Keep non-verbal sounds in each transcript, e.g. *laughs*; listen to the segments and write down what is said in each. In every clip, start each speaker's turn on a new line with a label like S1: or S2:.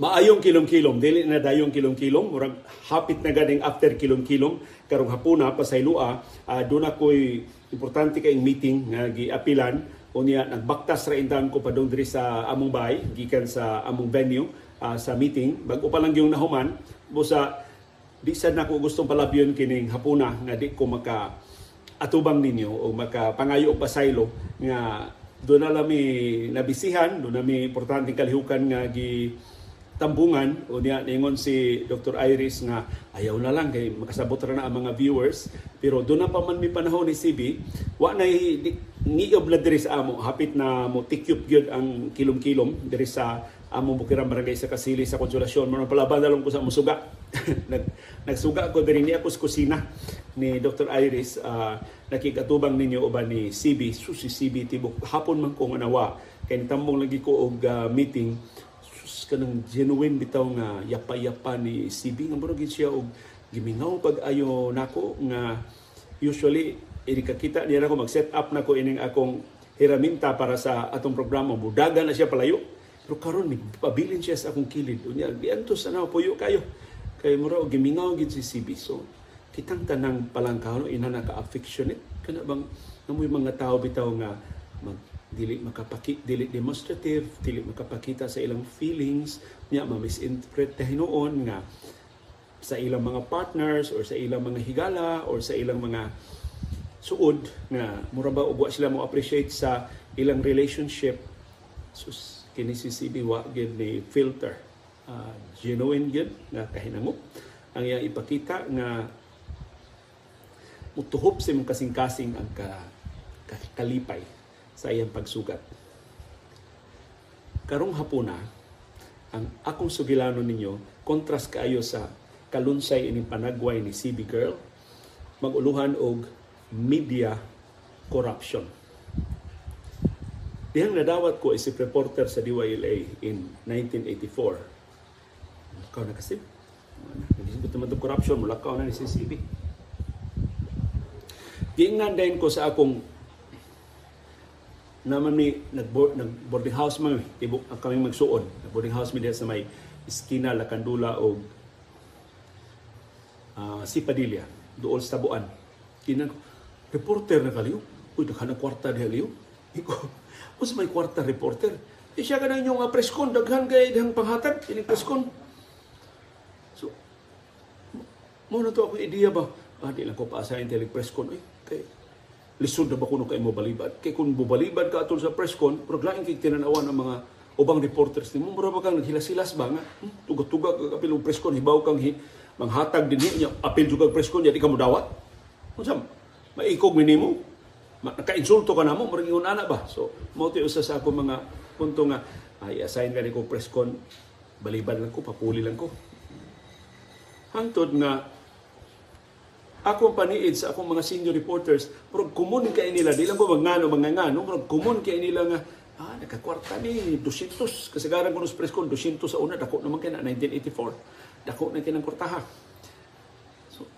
S1: maayong kilom-kilom dili na dayong kilom-kilom murag hapit na ganing after kilom-kilom karong hapuna pasaylua uh, doon ako'y importante kay meeting nga giapilan. Unya nagbaktas ra indan ko padung diri sa among bahay gikan sa among venue uh, sa meeting. Bag-o pa lang yung nahuman busa di sad nako gustong palabyon kining hapuna nga di ko maka atubang ninyo o maka pangayo og pasaylo nga doon na lami nabisihan doon na mi importanteng kalihukan nga gi tambungan o niya ningon si Dr. Iris nga ayaw na lang kay makasabot ra na ang mga viewers. Pero doon na pa man mi panahon ni CB wa na ngiob na amo. Hapit na mo tikyop gyud ang kilom-kilom diri sa among bukirang barangay sa Kasili sa Konsolasyon. Mo palaban dalong ko sa musuga *laughs* Nag, nagsuga ko diri ni ako sa kusina ni Dr. Iris. Uh, nakikatubang ninyo uban ni CB so si CB tibok hapon man ko nawa. Kay tambong lagi ko og uh, meeting kanang genuine bitaw nga yapa-yapa ni CB nga murag siya og gimingaw pag ayo nako nga usually ini kakita niya ako mag-set up nako ining akong hiraminta para sa atong programa. Budaga na siya palayo. Pero karon pabilin siya sa akong kilid. Unya gianto sa na puyo kayo. Kay mura og gimingaw gid si CB so kitang tanang palangkaw ina naka affectionate kana bang namoy mga tao bitaw nga mag dili makapaki dili demonstrative dili makapakita sa ilang feelings niya ma-misinterpret hinuon nga sa ilang mga partners or sa ilang mga higala or sa ilang mga suod nga mura ba ugwa sila mo appreciate sa ilang relationship. Sus kini si CB wa gid ni filter. Uh, genuine gid nga kahinangop ang iyang ipakita nga mutuhop sa imong kasing-kasing ang ka, kalipay sa iyang pagsugat. Karong hapuna, ang akong sugilano ninyo, kontras kaayo sa kalunsay ining panagway ni CB Girl, maguluhan og media corruption. Dihang nadawat ko isip reporter sa DYLA in 1984. Ikaw na kasi. Nagisibot naman itong corruption, mulakaw na ni CCB. Giingnan din ko sa akong naman mi nag boarding house man tibok kami magsuod. Nag boarding house mi sa may iskina Lakandula o uh, si Padilla dool sa Tabuan kinan reporter na kaliw uy daghan kwarta diha liw iko *laughs* us may kwarta reporter? Di siya kanang inyong uh, press con daghan kay dihang panghatag ini press con so mo na to ako idea ba? Ah, di lang ko pa sa intellig press con ay kay lisod na ba kuno kay mo balibad? Kay kun bubalibad ka atol sa press con pero lain kay tinanawan ang mga ubang reporters nimo mura ba kang naghilasilas ba nga? Hmm, tuga-tuga ka kapil og press con hibaw kang hi, manghatag din niya. Apil juga press con di ka mo dawat. Unsam maikog mi nimo. Naka-insulto ka namo murag ingon ana ba? So mo ti usa sa ako mga punto nga ay assign ka ni ko press con balibad lang ko papuli lang ko. Hangtod nga ako paniid sa akong mga senior reporters, pero kumun kay nila, di lang ko mga ngano, mga ngano, pero kumun kay nila nga, ah, nakakwarta ni 200. Kasagaran ko nos press ko, 200 sa una, dako naman kaya na 1984. Dako na kinang kwartaha. So,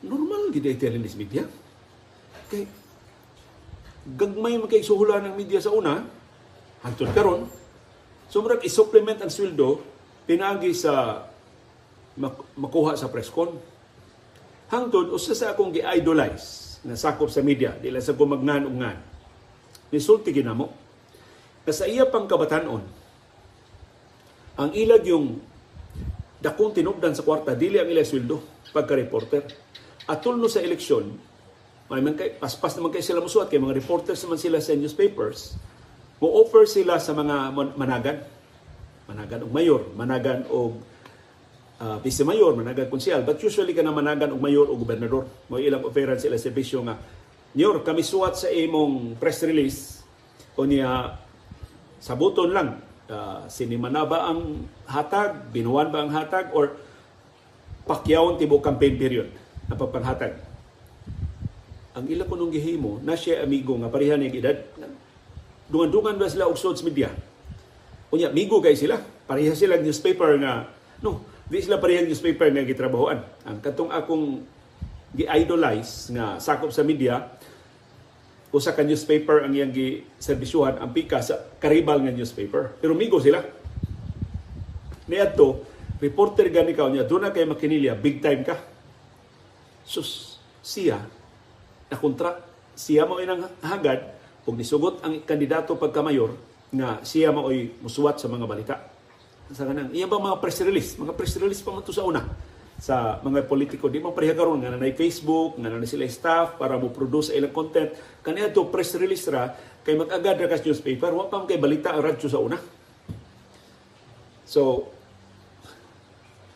S1: normal gid ay telenis media. Kay, gagmay man kay suhulan ng media sa una, hantod karon. So, murag i-supplement ang sweldo, pinagi sa makuha sa press con hangtod usa sa akong gi-idolize na sakop sa media dila sa gumagnan og ngan nisulti ginamo na sa iya pang kabatanon ang ilag yung dakong tinubdan sa kwarta dili ang ilang sweldo pagka reporter. Atol no sa eleksyon may man kay paspas naman kay sila musuat kay mga reporters naman sila sa newspapers mo offer sila sa mga managan. Managan og mayor managan og uh, vice mayor, managan konsyal. But usually ka na managan og mayor o gobernador. Mo ilang operan sila serbisyo nga, Mayor, kami suwat sa imong press release o niya sa buton lang. Uh, sinimana ba ang hatag? Binuwan ba ang hatag? Or pakyawon tibo campaign period na pagpanghatag? Ang ila ko nung gihimo, na siya amigo nga pareha ng edad, dungan-dungan ba sila og media? Unya, amigo kay sila. Pareha sila newspaper nga, no, Di sila parehang newspaper nga gitrabahoan. Ang katong akong gi-idolize nga sakop sa media, usa ka newspaper ang iyang gi-serbisyuhan ang pika sa karibal nga newspaper. Pero migo sila. Niadto, reporter gani ka niya, doon na kay makinilya, big time ka. Sus, siya, na kontra, siya mo inang hagad, kung nisugot ang kandidato pagkamayor, nga siya mo ay musuwat sa mga balita. Sa kanang, iya ba mga press release? Mga press release pa man to sa una. Sa mga politiko di mo pareha karon nga na Facebook nga na sila staff para mo produce ilang content. Kaniya to press release ra kay mag-agad ra ka newspaper wa pa kay balita ang radyo sa una. So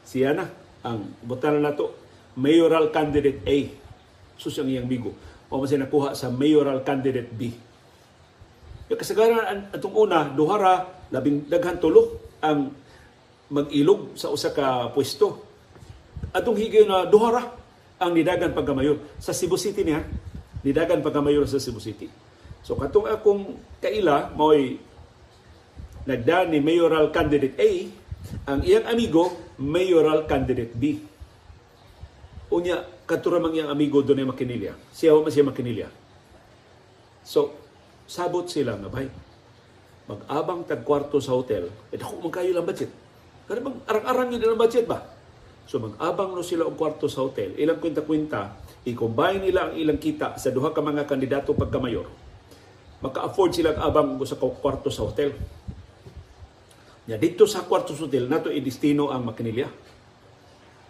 S1: siya na ang butana nato mayoral candidate A. Sus ang iyang bigo. O man siya nakuha sa mayoral candidate B. Yung kasagaran atong una duhara labing daghan tulo ang mag-ilog sa usa ka pwesto. Atong higay na duhara ang nidagan pagkamayor sa Cebu City niya. Nidagan pagkamayor sa Cebu City. So katong akong kaila mo'y nagda ni mayoral candidate A ang iyang amigo mayoral candidate B. Unya katuramang iyang amigo doon ay makinilya. Siya man siya makinilya. So sabot sila nga bay mag-abang tag kwarto sa hotel eh dako man kayo lang budget kasi bang arang-arang yun ang budget ba So mag-abang no sila og kwarto sa hotel, ilang kwenta-kwenta, i-combine nila ang ilang kita sa duha ka mga kandidato pagka-mayor. Maka-afford sila abang sa kwarto sa hotel. Ya dito sa kwarto sa hotel nato i-destino ang makinilya.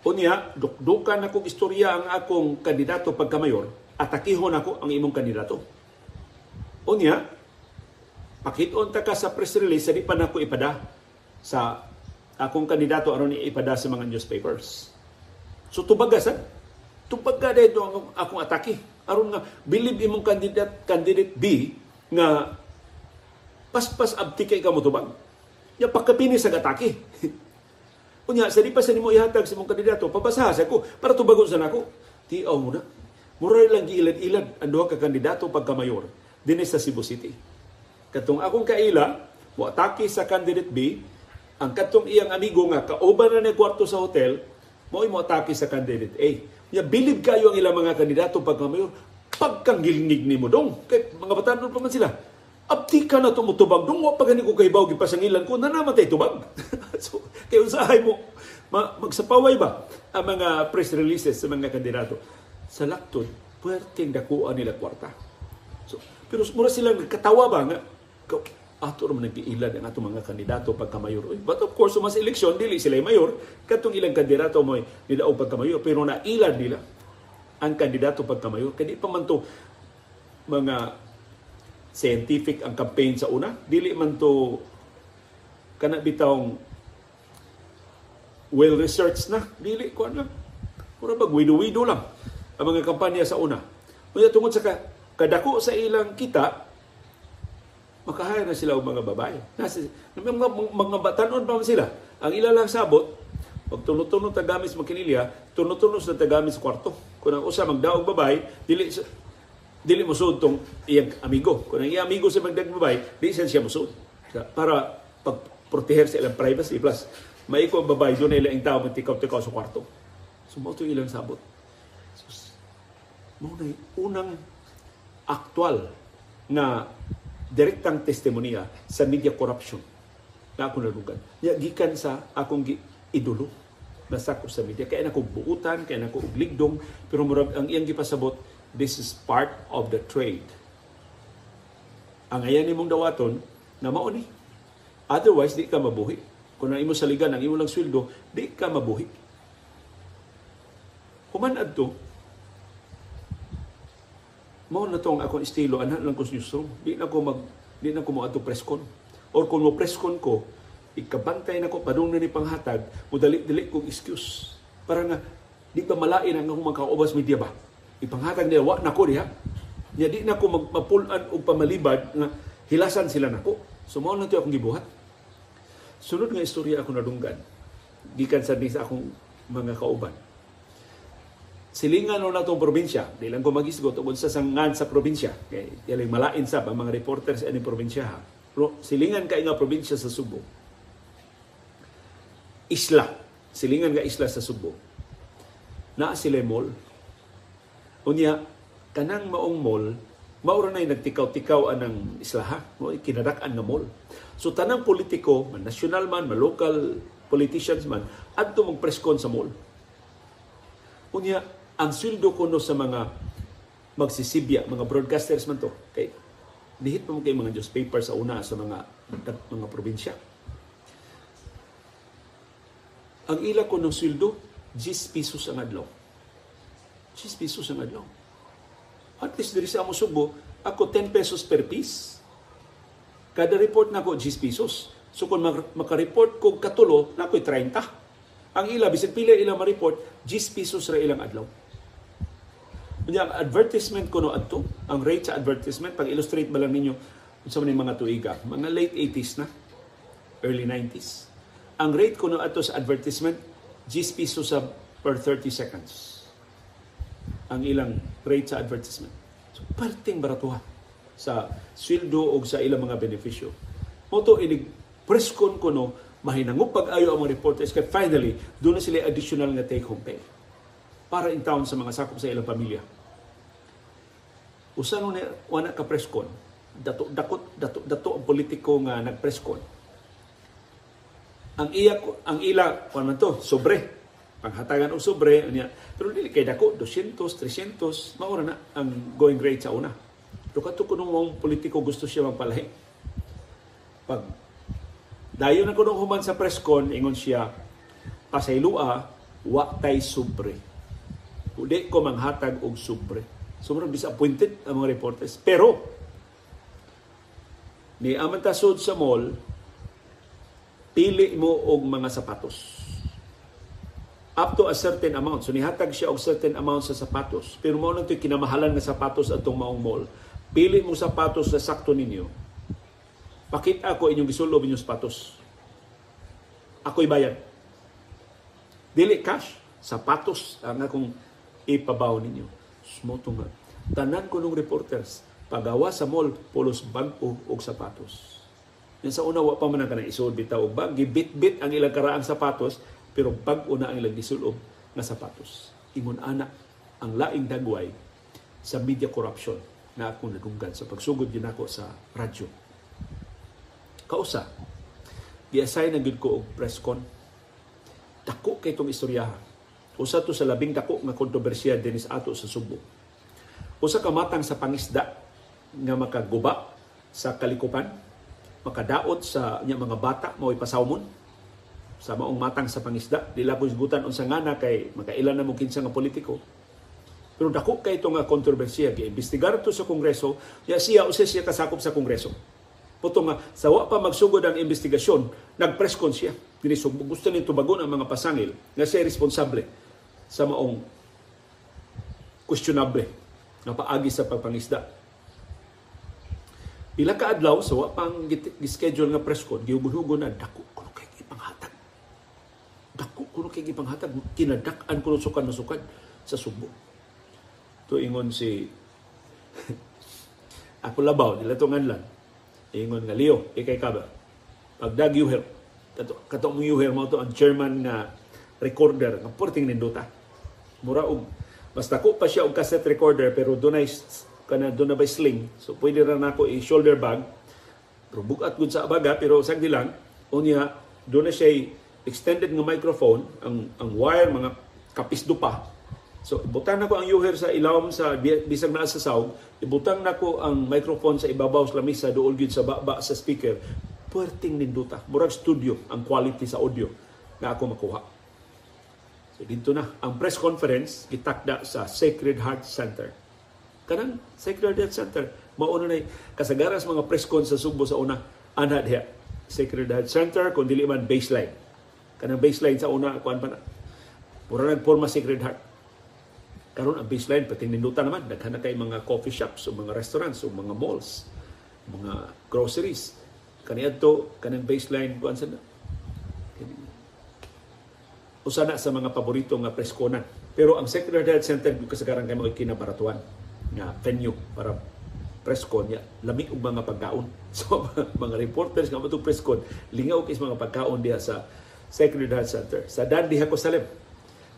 S1: Unya, dukdukan ako istorya ang akong kandidato pagka-mayor, atakihon ako ang imong kandidato. Unya, pakiton ta ka sa press release, sa pa nako ipada sa akong kandidato aron ipada sa mga newspapers. So tubaga sa tubaga dito ang akong atake. Aron nga believe imong candidate candidate B nga paspas abti kay kamo tubag. Ya pagkapini sa atake. *laughs* Unya sa di pa sa nimo ihatag sa imong kandidato, pabasaha sa ko para tubagon sa nako. Tiaw mo na. Muray lang giilad-ilad ang duha ka kandidato pagka mayor dinhi sa Cebu City. Katong akong kaila, mo atake sa candidate B, ang katong iyang amigo nga kauban na ni kwarto sa hotel mo mo atake sa candidate A. Ya bilib kayo ang ilang mga kandidato pagka mayor pagkang gilngig nimo dong kay mga batanon pa man sila. Abdi ka na tumutubag dong wa pa gani ko kay baw gipasangilan ko na namatay tubag. *laughs* so kay usahay mo ma, magsapaway ba ang mga press releases sa mga kandidato sa laktod puwerteng dakuan nila kwarta. So, pero mura silang katawa ba nga ato naman nagpiilan ang atong mga kandidato pagka mayor. But of course, mas eleksyon, dili sila mayor, katong ilang kandidato mo nilaog pagka mayor, pero nailan nila ang kandidato pagka mayor. Kaya pa man to mga scientific ang campaign sa una, dili man to kana bitawng well researched na, dili ko lang. Mura ba wido-wido lang ang mga kampanya sa una. Kaya tungod sa kadako sa ilang kita, makahaya na sila og mga babae. Nasa, mga, mga batanon pa sila. Ang ilalang sabot, pag tuno-tuno tagamis makinilya, tuno-tuno sa tagamis kwarto. Kung ang usa magdaog babae, dili dili mo tong iyang amigo. Kung ang iyang amigo sa magdag babae, di siya musud. Para pagproteher sa ilang privacy. Plus, maiko ang babae, doon na ilang tao magtikaw-tikaw sa kwarto. So, mo ilang sabot. So, mo na unang aktual na direktang testimonya sa media corruption na ako nalugan. Ya, sa akong idolo na sakop sa media. Kaya nako buutan, kaya nako ugligdong, pero murag ang iyang gipasabot, this is part of the trade. Ang ayan nimong dawaton, na mao ni. Otherwise, di ka mabuhi. Kung ang imo saligan, ang imo lang sweldo, di ka mabuhi. Human adto, mao na tong akong estilo anhan lang ko newsroom. Di na ko mag di na ko mo adto preskon or kung mo preskon ko ikabantay na ko padung na ni panghatag mo dali-dali kong excuse. Para nga di ba malain ang akong mga kaubas media ba? Ipanghatag nila wa na ko diha. Nya di na ko magmapulan og pamalibad nga hilasan sila nako so mao na to akong gibuhat. Sunod nga istorya ako nadunggan. Gikan sa sa akong mga kauban silingan na natong probinsya. Di lang ko tungkol sa sangan sa probinsya. Kay yaling malain sa ang mga reporters sa ining probinsya. Ha. Pero silingan kay nga probinsya sa Subo. Isla. Silingan nga isla sa Subo. Na sila mall. Unya, kanang maong mall, maura na nagtikaw-tikaw anang isla ha. Kinadak-an nga mall. So tanang politiko, man national man, man local politicians man adto mag preskon sa mall. Unya ang sweldo kuno sa mga magsisibya, mga broadcasters man to, kay dihit pa mo kay mga newspaper sa una sa mga mga probinsya. Ang ila ko ng sweldo, 10 pesos ang adlaw. 10 pesos ang adlaw. At least diri sa amo Subo, ako 10 pesos per piece. Kada report na ko 10 pesos. So kung maka-report ko katulo, na ko'y 30. Ang ila, bisag pila ilang ma-report, 10 pesos ra ilang adlaw. Ang advertisement ko no adto, ang rate sa advertisement, pag illustrate ba lang ninyo sa mga mga tuiga, mga late 80s na, early 90s. Ang rate ko no adto sa advertisement, 10 pesos sa per 30 seconds. Ang ilang rate sa advertisement. So, parting baratuha sa sweldo o sa ilang mga benepisyo. Moto inig preskon ko no, mahinangup pag-ayo ang mga reporters kaya finally, doon na sila additional nga take home pay para in town sa mga sakop sa ilang pamilya. Usa no wala ka preskon, dato dakot dato dato ang politiko nga nagpreskon. Ang iya ang ila kuan man to, sobre panghatagan og sobre niya. Pero dili kay dako 200, 300, mao na ang going rate sa una. Pero kato kuno mong politiko gusto siya magpalahi. Pag dayon na kuno human sa preskon ingon siya pasaylua wa tay sobre Uli ko manghatag og sobre. Sobrang disappointed ang mga reporters. Pero, ni amantasod sa mall, pili mo og mga sapatos. Up to a certain amount. So nihatag siya og certain amount sa sapatos. Pero mao nang kinamahalan nga sapatos atong maong mall. Pili mo sapatos sa sakto ninyo. Pakita ako inyong gisulob inyong sapatos. Ako'y bayad. Dili cash, sapatos ang akong ipabaw ninyo. Smoto nga. Tanan ko nung reporters, pagawa sa mall, pulos bag-o sapatos. Yan sa una, wa pa man ka na isod bitaw og bag. Gibit-bit ang ilang karaang sapatos, pero bag-o na ang ilang gisulob nga sapatos. Ingon ana ang laing dagway sa media corruption na ako nadunggan sa pagsugod din ako sa radyo. Kausa, giasay na gid ko og press con. Dako kay itong istoryahan Usa to sa labing dako nga kontrobersiya dinis ato sa Subo. Usa ka matang sa pangisda nga makaguba sa kalikupan, makadaot sa niya mga bata mao ipasawmon sa maong matang sa pangisda dila ko isgutan unsa ngana kay makailan na mo kinsa nga politiko pero dako kay ito nga kontrobersiya kay imbestigar to sa kongreso ya siya usa siya kasakop sa kongreso Puto nga, sa wa pa magsugod ang investigasyon, nag-press con siya. Gusto nito bagon ang mga pasangil nga siya responsable sa maong questionable nga paagi sa pagpangisda. Pila ka adlaw sa wa pang schedule nga press con, gihugon na dako kuno kay ipanghatag. Dako kuno kay ipanghatag kinadak-an kuno sukan masukan sa Subo. To ingon si *laughs* ako labaw nila tungan lang. Ingon nga Leo, ikay ka ba? Pagdag yuher, kato, kato mo yuher mo to ang chairman nga recorder nga porting ninduta mura og basta ko pa siya og cassette recorder pero dunay kana dunay by sling so pwede ra nako i shoulder bag pero bukat gud sa baga pero sagdi lang unya dunay siya extended nga microphone ang ang wire mga kapisdo pa So, ibutang nako ang yuher sa ilawom sa bisag naa sa sawg, ibutang nako ang microphone sa ibabaw sa lamisa duol gyud sa baba sa speaker. Puerting ninduta, murag studio ang quality sa audio na ako makuha. So dito na ang press conference gitakda sa Sacred Heart Center. Kanang Sacred Heart Center mao na kasagaran sa mga press con sa Subo sa una ana diha. Sacred Heart Center kun dili man baseline. Kanang baseline sa una kuan pa na. Mura nagporma Sacred Heart. Karon ang baseline pati ninduta naman daghan na kay mga coffee shops o mga restaurants o mga malls, mga groceries. Kaniadto kanang baseline kuan sa usa na sa mga paborito nga preskonan. Pero ang Secretary Health Center kasagaran kay mga kinabaratuan nga venue para preskon niya lami og mga pagkaon. *laughs* So mga reporters nga matong preskon lingaw kay mga pagkaon diha sa Secretary Health Center. Sa Dan diha ko Salem.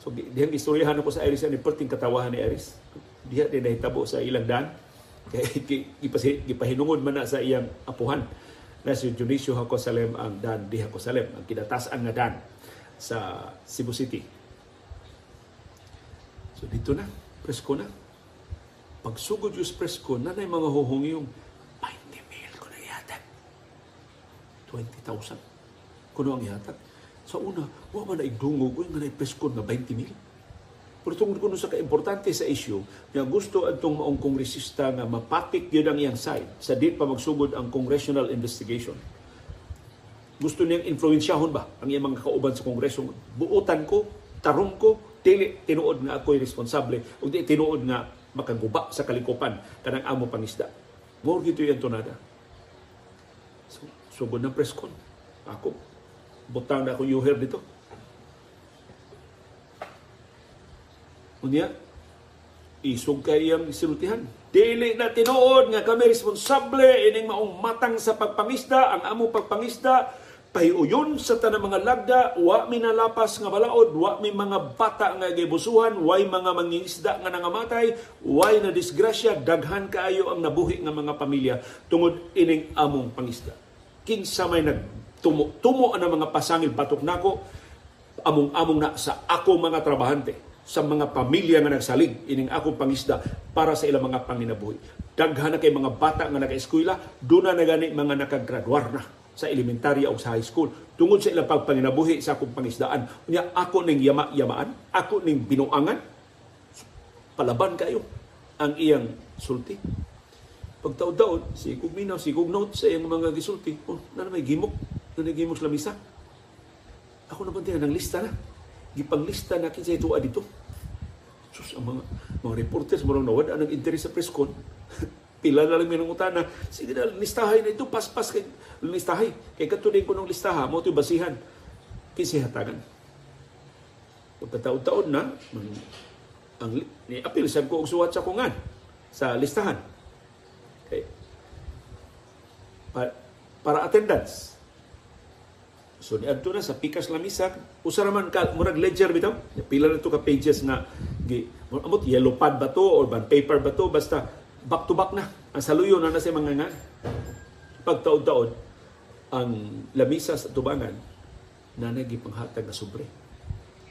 S1: So dihang istoryahan ako sa Iris ni perting katawahan ni Iris. Diha din nahitabo sa ilang dan *laughs* kay gipahinungod man na sa iyang apuhan na si Dionisio Hakosalem ang Dan di Hakosalem, ang kinatasan nga Dan sa Cebu City. So dito na, presko na. Pagsugod yung presko, na na mga huhong yung 20 mil ko na yatag. 20,000. Kuno ang yatag. Sa una, wa man na igdungog, uy, nga na presko na 20 mil. Pero tungkol kuno sa kaimportante sa issue, nga gusto atong maong kongresista nga mapatik yun ang iyang side sa di pa magsugod ang congressional investigation. Gusto niyang influensyahon ba ang iyang mga kauban sa kongreso? Buutan ko, tarong ko, dili tinuod nga ako'y responsable o di tinuod nga makaguba sa kalikupan kanang amo pangisda. More gito yung tonada. So, sugod na press con. Ako, butang na ako yuher dito Unya, isog kayang isultihan. Dili na tinuod nga kami responsable ining maong matang sa pagpangisda, ang amo pagpangisda, pahiuyon sa tanang mga lagda, wa mi nalapas nga balaod, wa mi mga bata nga gibusuhan, way mga mangingisda nga nangamatay, way na disgrasya, daghan kaayo ang nabuhi nga mga pamilya tungod ining among pangisda. Kinsa may nagtumo tumo ang mga pasangil batok nako, among-among na sa ako mga trabahante sa mga pamilya nga nagsalig ining akong pangisda para sa ilang mga panginabuhi. Daghan na kay mga bata nga naka-eskwela, doon na gani mga nakagraduar na sa elementarya o sa high school tungod sa ilang pagpanginabuhi sa akong pangisdaan. Unya ako ning yama-yamaan, ako ning binuangan, palaban kayo ang iyang sulti. Pagtaod-taod, si Kug Minaw, si Kug Note sa iyang mga gisulti, oh, na may gimok, na gimok sa lamisa. Ako naman din ng lista na gipanglista na kinsa ito dito. Sus, ang mga, mga reporters mo lang nawad ang interes sa press con. *laughs* Pila na lang minang utana. Sige na, listahay na ito, paspas kay listahay. Kay katuloy ko ng listaha, mo ito basihan. Kinsa hatagan. Pagkataon-taon na, ang, ang ni apil sa ko suwat sa kungan sa listahan. Okay. Para, para attendance So ni adto na sa pikas lamisa, usa man ka murag ledger bitaw. Pila na to ka pages nga gi amot yellow pad ba to or ban paper ba to basta back to back na. Ang saluyo na na sa mga nga pagtaod-taod ang lamisa sa tubangan na nagipanghatag na sobre.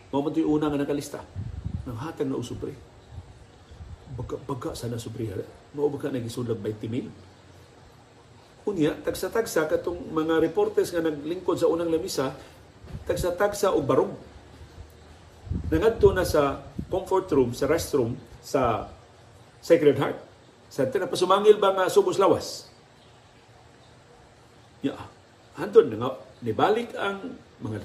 S1: Man yung una nga nakalista. Nang hatag na usubre. Baga-baga sana sobre. Mao ba ka nagisulag 20 mil? Unya, tagsa-tagsa katong mga reporters nga naglingkod sa unang lamisa, tagsa-tagsa og barog. Nangadto na sa comfort room, sa restroom, sa Sacred Heart. Sa tinapasumangil ba nga subos lawas? Ya, handon nga nibalik ang mga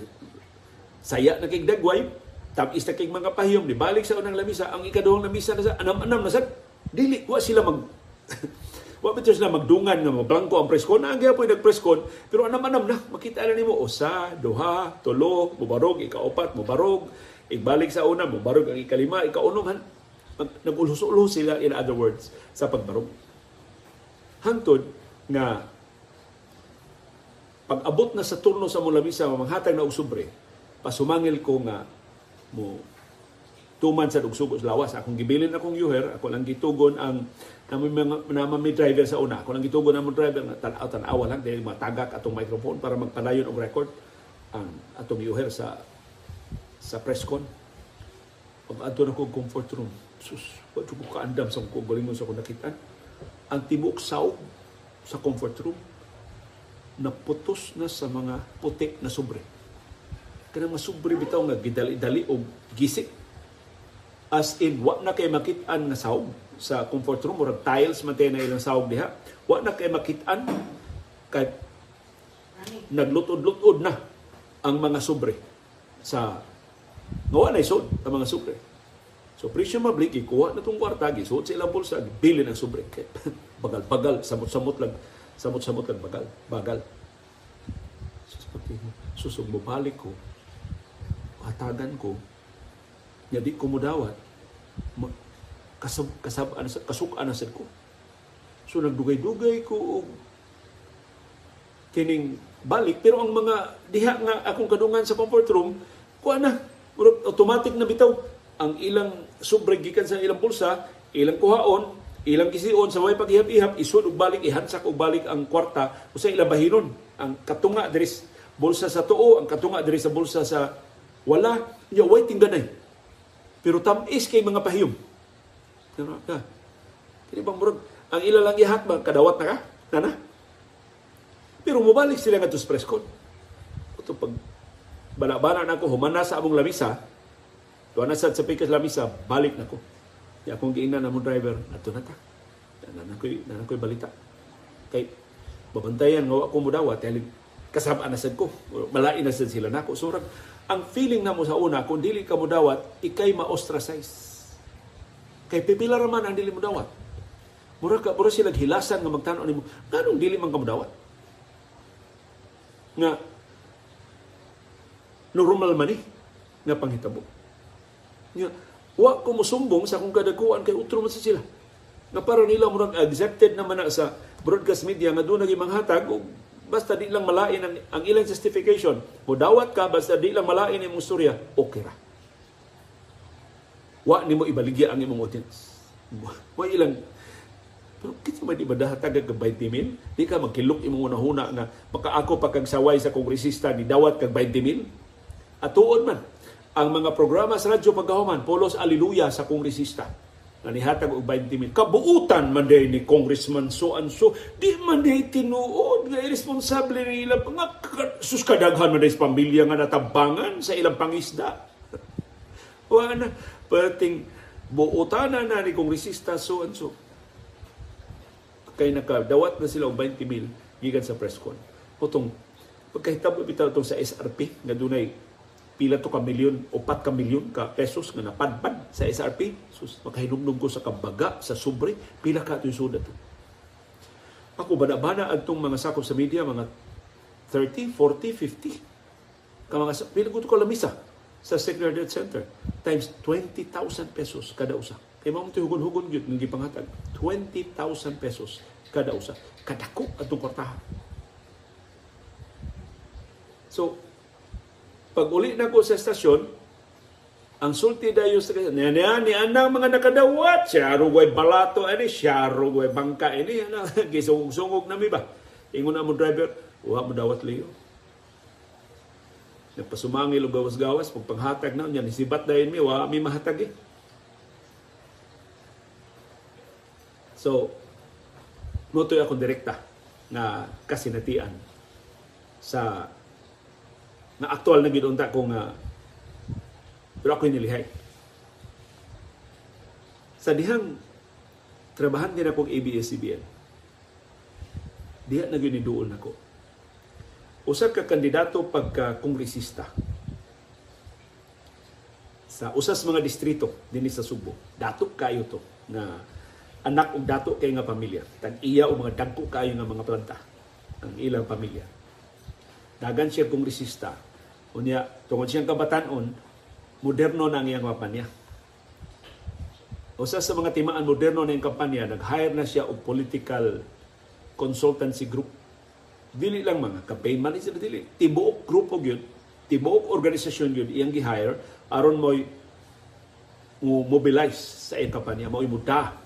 S1: saya na kay dagway, tapis na kay mga pahiyom, nibalik sa unang lamisa, ang ikaduhang lamisa na sa anam-anam na sa dili wa sila mag *laughs* Wa bitaw sila magdungan nga mablangko ang preskon. Ang gyapon nagpreskon, pero anam-anam na makita na nimo usa, duha, tulo, mubarog, ikaapat, mubarog, ibalik sa una, mubarog ang ikalima, ikaunom nagulhos-ulhos sila in other words sa pagbarog. Hantod nga pag abot na sa turno sa mula misa mamanghatag na usubre, pasumangil ko nga mo tuman sa dugsugos lawas. Akong gibilin akong yuher ako lang gitugon ang namin mga may driver sa una. Ako lang gitugon ang driver na tanaw tanawa lang dahil matagak atong microphone para magpadayon og record ang atong yuher sa sa press con. Pag adto na comfort room sus wa ko kaandam sa ko galingon sa ko nakita ang tibok saw sa comfort room naputos na sa mga putik na sobre kanang mga sobre bitaw nga gidali-dali og gisik As in, wa na kay makitaan nga sahog sa comfort room. Murag tiles man na ilang sahog diha. Wa na kay makitaan kay naglutod-lutod na ang mga sobre sa ngawa na isod ang mga sobre. So presyo mablik, ikuha na itong kwarta, gisuot sa ilang bulsa, bili ng sobre. *laughs* Bagal-bagal, samot-samot lang, samot-samot lang bagal, bagal. Susog mo balik ko, hatagan ko, nya di ko mudawat kasab kasab ano kasuk sad ko so nagdugay-dugay ko kining balik pero ang mga diha nga akong kadungan sa comfort room kuha na automatic na bitaw ang ilang sobre gikan sa ilang bulsa ilang kuhaon ilang kisiun sa way paghihap-ihap isud og balik ihansak og balik ang kwarta usa ilang bahinon ang katunga diri bulsa sa tuo ang katunga diri sa bulsa sa wala nya way tingganay pero tamis kay mga pahiyom Tama ka. Kini bang murag ang ila lang ihat ba kadawat na ka? Nana? Pero mubalik sila nga to preskon. Ito pag bala-bala na ako, humana sa among lamisa, tuwa na sa pikas lamisa, balik na ko. Ya akong giingnan na mo driver, ato na ta. Nana ko'y, nana ko'y balita. Kay, babantayan nga ako mo dawat, kasama na sad ko. Malain na sad sila nako. So, ang feeling na mo sa una, kung dili ka mo dawat, ikay ma-ostracize Kay pipila raman ang dili mo dawat. Mura ka mura sila hilasan nga magtan-aw nimo. Nganong dili man ka dawat? Nga normal man eh nga panghitabo. Nga wa ko mosumbong sa kung kadakuan kay utro man sila. Nga para nila murag accepted naman na sa broadcast media nga doon naging manghatag og basta di lang malain ang, ang ilang justification. Mudawat ka basta di lang malain imong storya, okay ra wa nimo ibaligya ang imong audience. Wa ilang pero kita man di ba dahatag kag 20 mil? Di ka magkilok imong unahuna nga baka ako pagkagsaway sa kongresista ni dawat kag 20 mil? At tuod man ang mga programa sa radyo pagkahuman, Polos Aliluya sa kongresista na og 20 mil. Kabuutan man day ni Congressman so and so. Di man day tinuod nga irresponsable nila nga sus kadaghan man day sa pamilya nga natabangan sa ilang pangisda. *laughs* Wa na perting buutana na ni kongresista so and so. Kay nakadawat na sila og 20 mil gikan sa press con. Potong pagkahitabo bitaw tong sa SRP nga dunay pila to ka milyon o pat ka milyon ka pesos nga napadpad sa SRP. Sus, makahinumdum ko sa kabaga, sa sobre, pila ka ito suda to. Ako bana-bana adtong mga sakop sa media, mga 30, 40, 50. Ka mga, pila ko lamisa sa Secretariat Center times 20,000 pesos kada usa. Kay mao ti hugon-hugon gyud ng gipanghatag. 20,000 pesos kada usa. Kadako atong kwartahan. So, pag uli na ko sa estasyon, ang sulti dayo sa kanya, niya ni anang mga nakadawat, siya rugway balato, ani, siya rugway bangka, ini, *laughs* gisungog-sungog na mi ba? Ingon na mo driver, wa mo dawat liyo Nagpasumangil o gawas-gawas, pag panghatag na, yan, isibat dahil mi, wa mi mahatag eh. So, mutoy ako direkta na kasinatian sa na aktual na gidunta ko nga pero ako nilihay. Sa dihang trabahan din akong ABS-CBN, diha na giniduol na ko usa ka kandidato pagka kongresista sa usas mga distrito dinhi sa Subo. Dato kayo to nga anak og dato kay nga pamilya. Tag iya o mga dagko kayo nga mga planta ang ilang pamilya. Dagan siya kongresista. Unya tungod siyang kabatanon, moderno na ang iyang kampanya. Usa sa mga timaan moderno na iyang kampanya, nag-hire na siya og political consultancy group. Dili lang mga campaign manager dili. Tibuok grupo gyud tibuok organisasyon gyud iyang gi-hire aron mo mo mobilize sa iyang kampanya mo imuda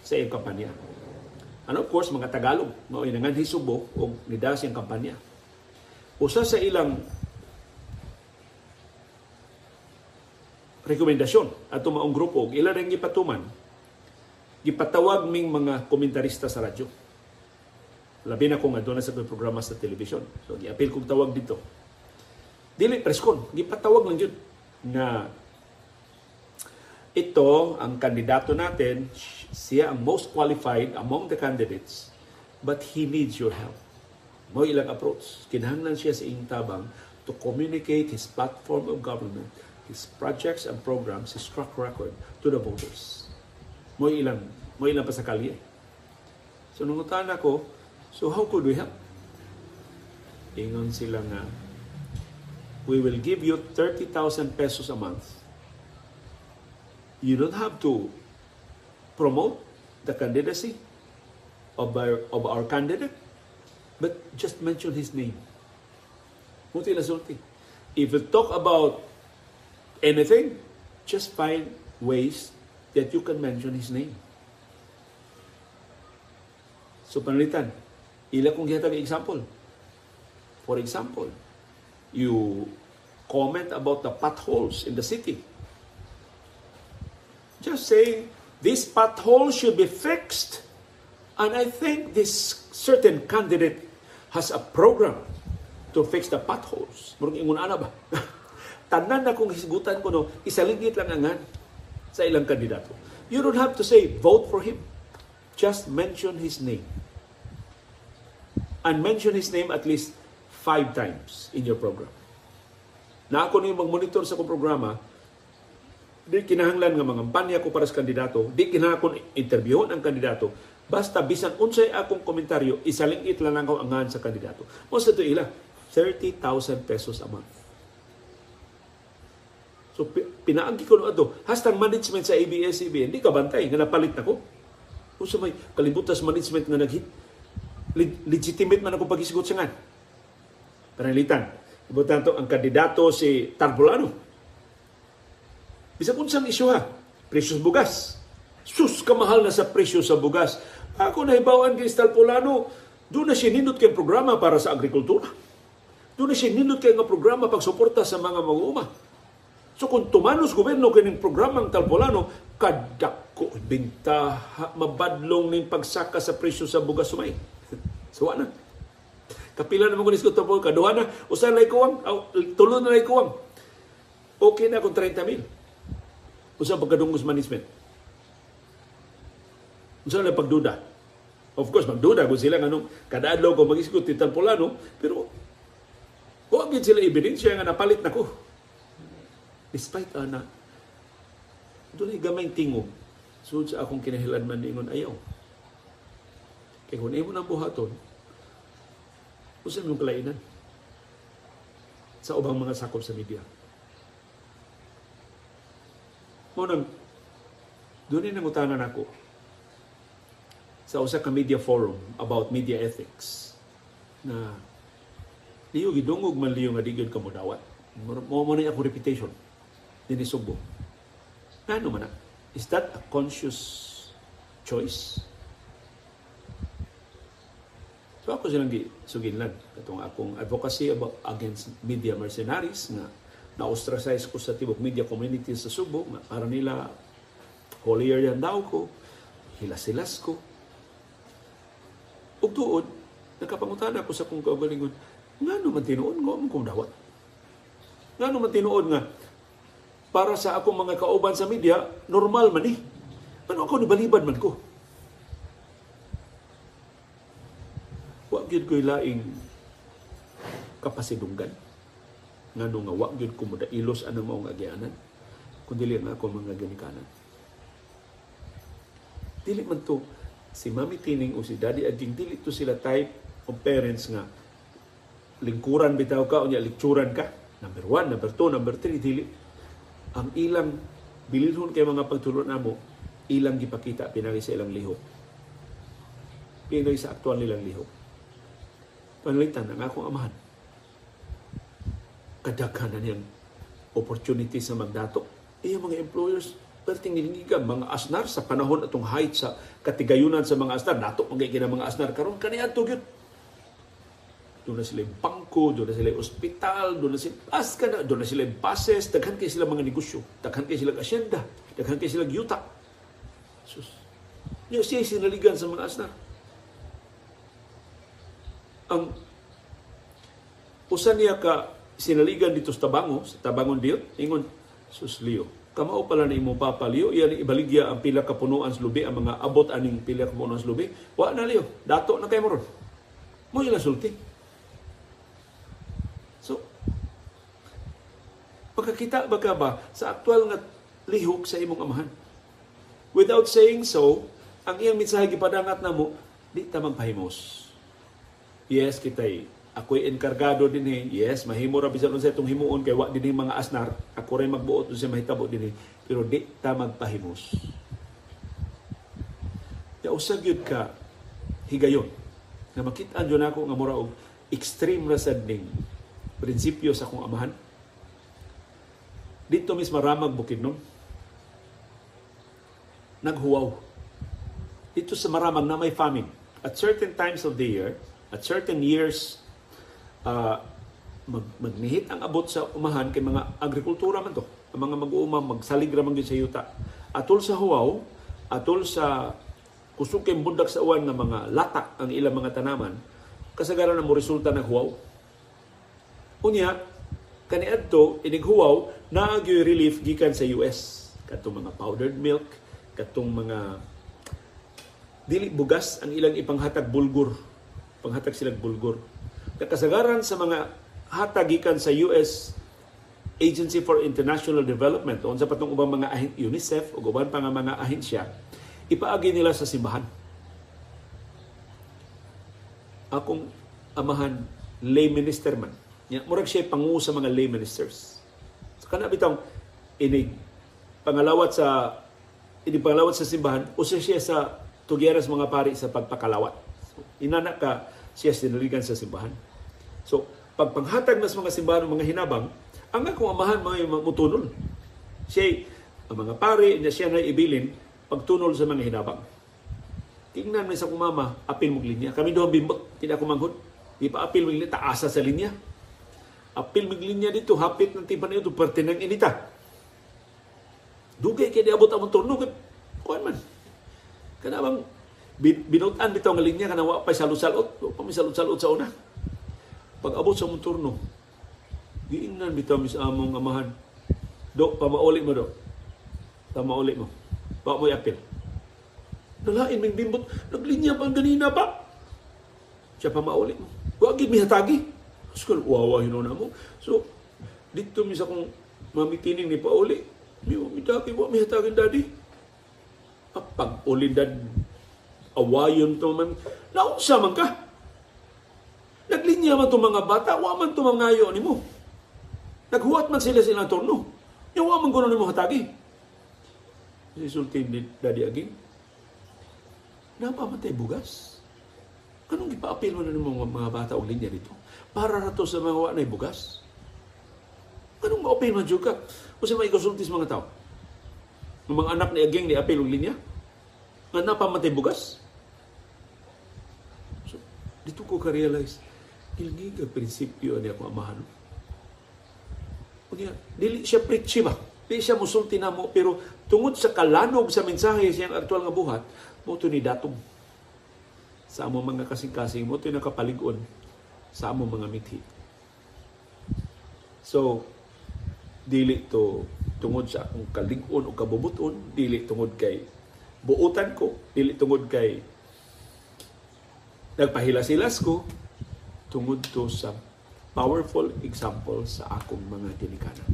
S1: sa iyang kampanya. And of course mga Tagalog mao inangan hisubo og nida siyang kampanya. Usa sa ilang rekomendasyon ato maong grupo ila ring gipatuman gipatawag ming mga komentarista sa radyo Labi na kung aduna sa programa sa television. So, giapil kong tawag dito. Dili preskon, gipatawag lang yun na ito ang kandidato natin, siya ang most qualified among the candidates, but he needs your help. Mo ilang approach. Kinahanglan siya sa iyong tabang to communicate his platform of government, his projects and programs, his track record to the voters. Mo ilang, mo ilang pa sa kalye. So, nungutan ako, So how could we help? Ingon sila nga, we will give you 30,000 pesos a month. You don't have to promote the candidacy of our, of our candidate, but just mention his name. Muti sulti. If you talk about anything, just find ways that you can mention his name. So panalitan, ila kong gihatag example. For example, you comment about the potholes in the city. Just say, this pothole should be fixed. And I think this certain candidate has a program to fix the potholes. Murag ingon ana ba? *laughs* Tanan na kung hisgutan ko no, isalingit lang angan sa ilang kandidato. You don't have to say vote for him. Just mention his name. And mention his name at least five times in your program. Na ako ni mag-monitor sa kong programa, di kinahanglan nga mga banya ko para sa kandidato, di kinahanglan interviewon ang kandidato, basta bisan unsay akong komentaryo, isalingit lang lang ko angan sa kandidato. Most of ila, 30,000 pesos a month. So pinaagi ko no ato, hastang management sa ABS-CBN, hindi ka bantay nga napalit nako. Kung sa may kalibutas management nga naghit, legitimate man ako pagisigot sa ngan. Panalitan. Ibo tanto ang kandidato si Tarbulano. Bisa kung saan isyu ha, presyo bugas. Sus, kamahal na sa presyo sa bugas. Ako na ibawaan kay Tarbulano, doon na siya nindot kay programa para sa agrikultura. Doon na siya nindot kay nga programa pagsuporta sa mga mag-uuma So kung tumanos gobyerno kining programang Talpolano, kadako binta mabadlong ning pagsaka sa presyo sa bugas sumay. *laughs* so na. Kapila naman ko ni Scott Talpol, kaduha na, usan na ikuwang, tulo na ikuwang. Okay na kung 30 mil. Usa pagkadungos management. Usa na pagduda. Of course, magduda kung sila nganong kada adlaw ko mag-iskot ti Talpolano, pero Huwag sila ebidensya nga napalit na ko. Despite ana, doon ay gamay tingog. So sa akong kinahilan man ningon ayaw. Kaya kung imo nang buhaton, usan mong kalainan sa ubang mga sakop sa media. Mo nang doon ay nangutanan ako sa usa ka media forum about media ethics na liyo gidungog man liyo nga digod ka mo dawat. Mo mo na ako reputation dinhi Subo. Ngano man na? Is that a conscious choice? So ako silang suginlan katong akong advocacy about against media mercenaries nga na-ostracize ko sa tibok media community sa Subo nga para nila holier yan daw ko, hilas-hilas ko. Ug tuod, nakapangutan ako sa kong kaugalingon, nga naman tinuod ko mo kong dawat. Nga naman tinuod nga, para sa akong mga kauban sa media, normal man eh. Ano ako nibalibad man ko? Wa gyud ko'y laing kapasidunggan. Nga nga wa gyud ko ilos anang maong agyanan. Kundi lang ako mga ganikanan. Dili man to si Mami Tining o si Daddy Aging, dili to sila type of parents nga lingkuran bitaw ka o niya likturan ka. Number one, number two, number three, dili ang ilang bililhon kay mga pagtulon namo ilang gipakita pinagi sa ilang lihok. Pinagi sa aktual nilang lihok. Panalitan ang akong amahan. Kadaghan na niyang opportunity sa magdato. Iya mga employers perting nilinigan mga asnar sa panahon atong height sa katigayunan sa mga asnar nato magiging mga asnar karon kaniya tugyot doon na sila bangko, doon na sila ospital, doon na sila aska na, doon na sila buses, daghan kay sila mga negosyo, daghan kay sila asyenda, daghan kay sila yuta. Sus. Yung siya sinaligan sa mga asnar. Ang usan niya ka sinaligan dito sa Tabango, sa Tabangon Diyo, ingon, sus Leo, kamao pala na imo papa Leo, iyan ibaligya ang pila ka punuan sa lubi, ang mga abot aning pila ka punuan sa lubi, wa na Leo, dato na kay mo ron. Mo ila sulti. Pagkakita ba ka ba sa aktual nga lihok sa imong amahan? Without saying so, ang iyang mensahe gipadangat namo, di ta magpahimos. Yes, kitay ako'y enkargado din eh. Yes, mahimo ra bisan unsa itong himuon kay wa dinhi mga asnar. Ako rin magbuot sa mahitabo dinhi. Pero di ta magpahimos. Ya usag yun ka higayon nga makita jud nako nga mura og extreme ra sad ning prinsipyo sa akong amahan dito mismo Ramag Bukidnon. Naghuwaw. Dito sa Maramag na may famine. at certain times of the year, at certain years, uh, mag, magnihit ang abot sa umahan kay mga agrikultura man to. Ang mga mag-uuma, magsalig raman sa yuta. Atol sa huwaw, atol sa kusog kay bundak sa uwan nga mga latak ang ilang mga tanaman, kasagaran na mo resulta ng huwaw. Unya, kaniadto inighuwaw na relief gikan sa US. Katong mga powdered milk, katong mga dili bugas ang ilang ipanghatag bulgur. Panghatag silang bulgur. Kasagaran sa mga hatagikan sa US Agency for International Development o sa patong ubang mga UNICEF o uban pa nga mga ahensya, ipaagi nila sa simbahan. Akong amahan lay minister man. Murag siya pangu sa mga lay ministers. Kana bitong inig pangalawat sa ini pangalawat sa simbahan usa siya sa tugyeras mga pari sa pagpakalawat. So, inana ka siya sinaligan sa simbahan. So, pagpanghatag na sa mga simbahan mga hinabang, ang akong amahan mga mutunol. Siya, ang mga pari na siya na ibilin, pagtunol sa mga hinabang. Tingnan mo sa kumama, apil mong linya. Kami doon bimbot, tidak ko manghod. Di pa apil mong linya, taasa sa linya. Apil mong linya dito, hapit ng tipan ito, parte ng inita. Dugay kaya di abot ang turno. Kuhan man. Kanabang binutan dito ang linya, kanawa pa salot-salot. Pa may salot-salot sa una. Pag abot sa mong turno, giingnan bitaw mis among amahan. Do, pamauli mo do. Pamauli mo. Wa mo apil. Nalain ming bimbot, naglinya pa ganina pa. Siya pamauli mo. Wa gid mi hatagi. Skol wawa hinuna mo. So dito mi sa kong mamitining ni pauli. Mi mi taki wa mi hatagin dadi. Pag ulindad awayon to man. Naunsa man ka? Naglinya man to mga bata, wa man to mangayo ni mo. Naghuwat man sila silang turno. Yung wa man ni mo hatagi. Resultin ni Daddy Aging. Napamatay bugas. Anong ipaapil mo na ng mga, mga bata o linya dito? Para na to sa mga wa na bugas? Anong ma-apil man ka? O sa mga konsultis mga tao? Ang mga anak ni Aging ni apil o linya? Nga napamatay bugas? So, dito ko ka-realize, ilgi ka prinsipyo ni ako amahan. Kaya, dili siya preachy ba? Dili siya musulti na mo, pero tungod sa kalanog sa mensahe siyang aktual nga buhat, mo ni datong sa amo mga kasing-kasing mo ito nakapaligon sa amo mga mithi. So, dili to tungod sa akong kalig-on o kabubuton, dili tungod kay buutan ko, dili tungod kay nagpahilasilas ko, tungod to sa powerful example sa akong mga tinikanan.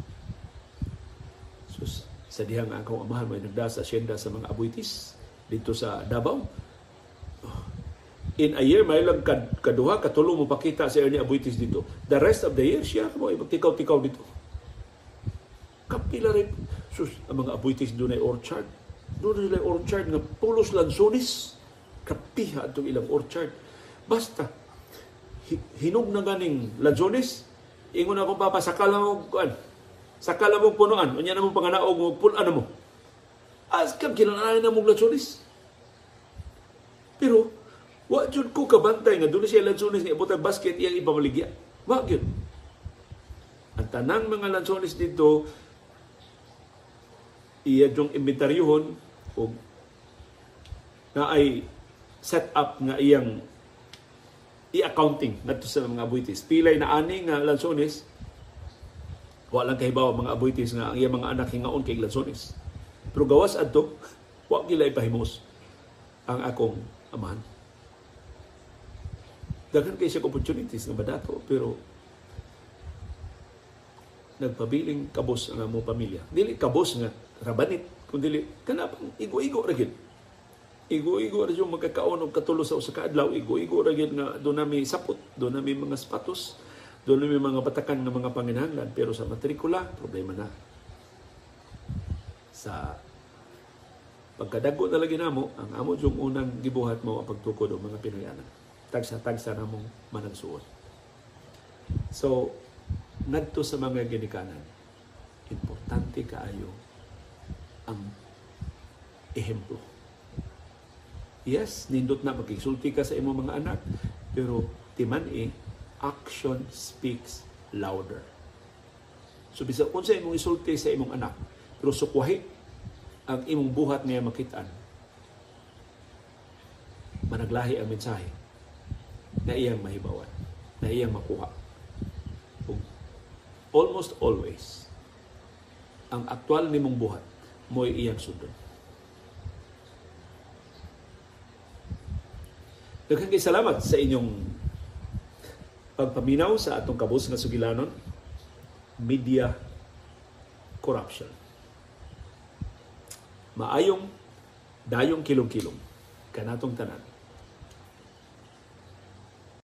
S1: So, sa dihang akong amahan may nagda sa asyenda sa mga abuitis dito sa Davao. In a year, may lang kad, kaduha, katulo mo pakita sa Ernie Abuitis dito. The rest of the year, siya mo, magtikaw-tikaw dito. Kapila rin. Sus, ang mga abuitis doon ay orchard. Doon nila orchard nga pulos lansones. Kapiha itong ilang orchard. Basta, hinog na ganing lansones, ingon akong papa, sakal na mo, kuan, sakal na mo punuan, unya na mo panganaog mo, pulan mo. As kam kinanayan na mo lansones. Pero, wa jud ko kabantay nga doon siya lansones ni ibutang basket iyang ipamaligya. Wa gyud. Ang tanang mga lansones dito iya jong inventaryohon o na ay set up nga iyang i-accounting ngadto sa mga abuitis. Pilay na ani nga lansones, wa lang kahibaw mga abuitis nga ang iyang mga anak hingaon kay lansones. Pero gawas adto, wa gila ipahimos ang akong amahan. Daghan kay siya opportunities nga badato pero nagpabiling kabos ang among pamilya. Dili kabos nga rabanit, kundi kanapang igo-igo ra gid Igo-igo ra yung magkakaon og katulo sa usa ka adlaw, igo-igo ra gyud nga do nami sapot, do nami mga sapatos, do nami mga batakan nga mga panginahanglan, pero sa matrikula problema na. Sa pagkadago na lagi namo, ang amo yung unang gibuhat mo pagtukod og mga Pinoyanan. Tagsa-tagsa namong managsuot. So, ngadto sa mga ginikanan, importante kaayo ang ehemplo Yes, nindot na magkisulti ka sa imong mga anak, pero timan eh, action speaks louder. So bisa unsa imong isulti sa imong anak, pero sukwahi ang imong buhat niya makitaan. Managlahi ang mensahe na iyang mahibawan, na iyang makuha. Almost always ang aktual nimong buhat mo'y iyang sundon. Daghang kay salamat sa inyong pagpaminaw sa atong kabus nga sugilanon media corruption. Maayong dayong kilong-kilong kanatong tanan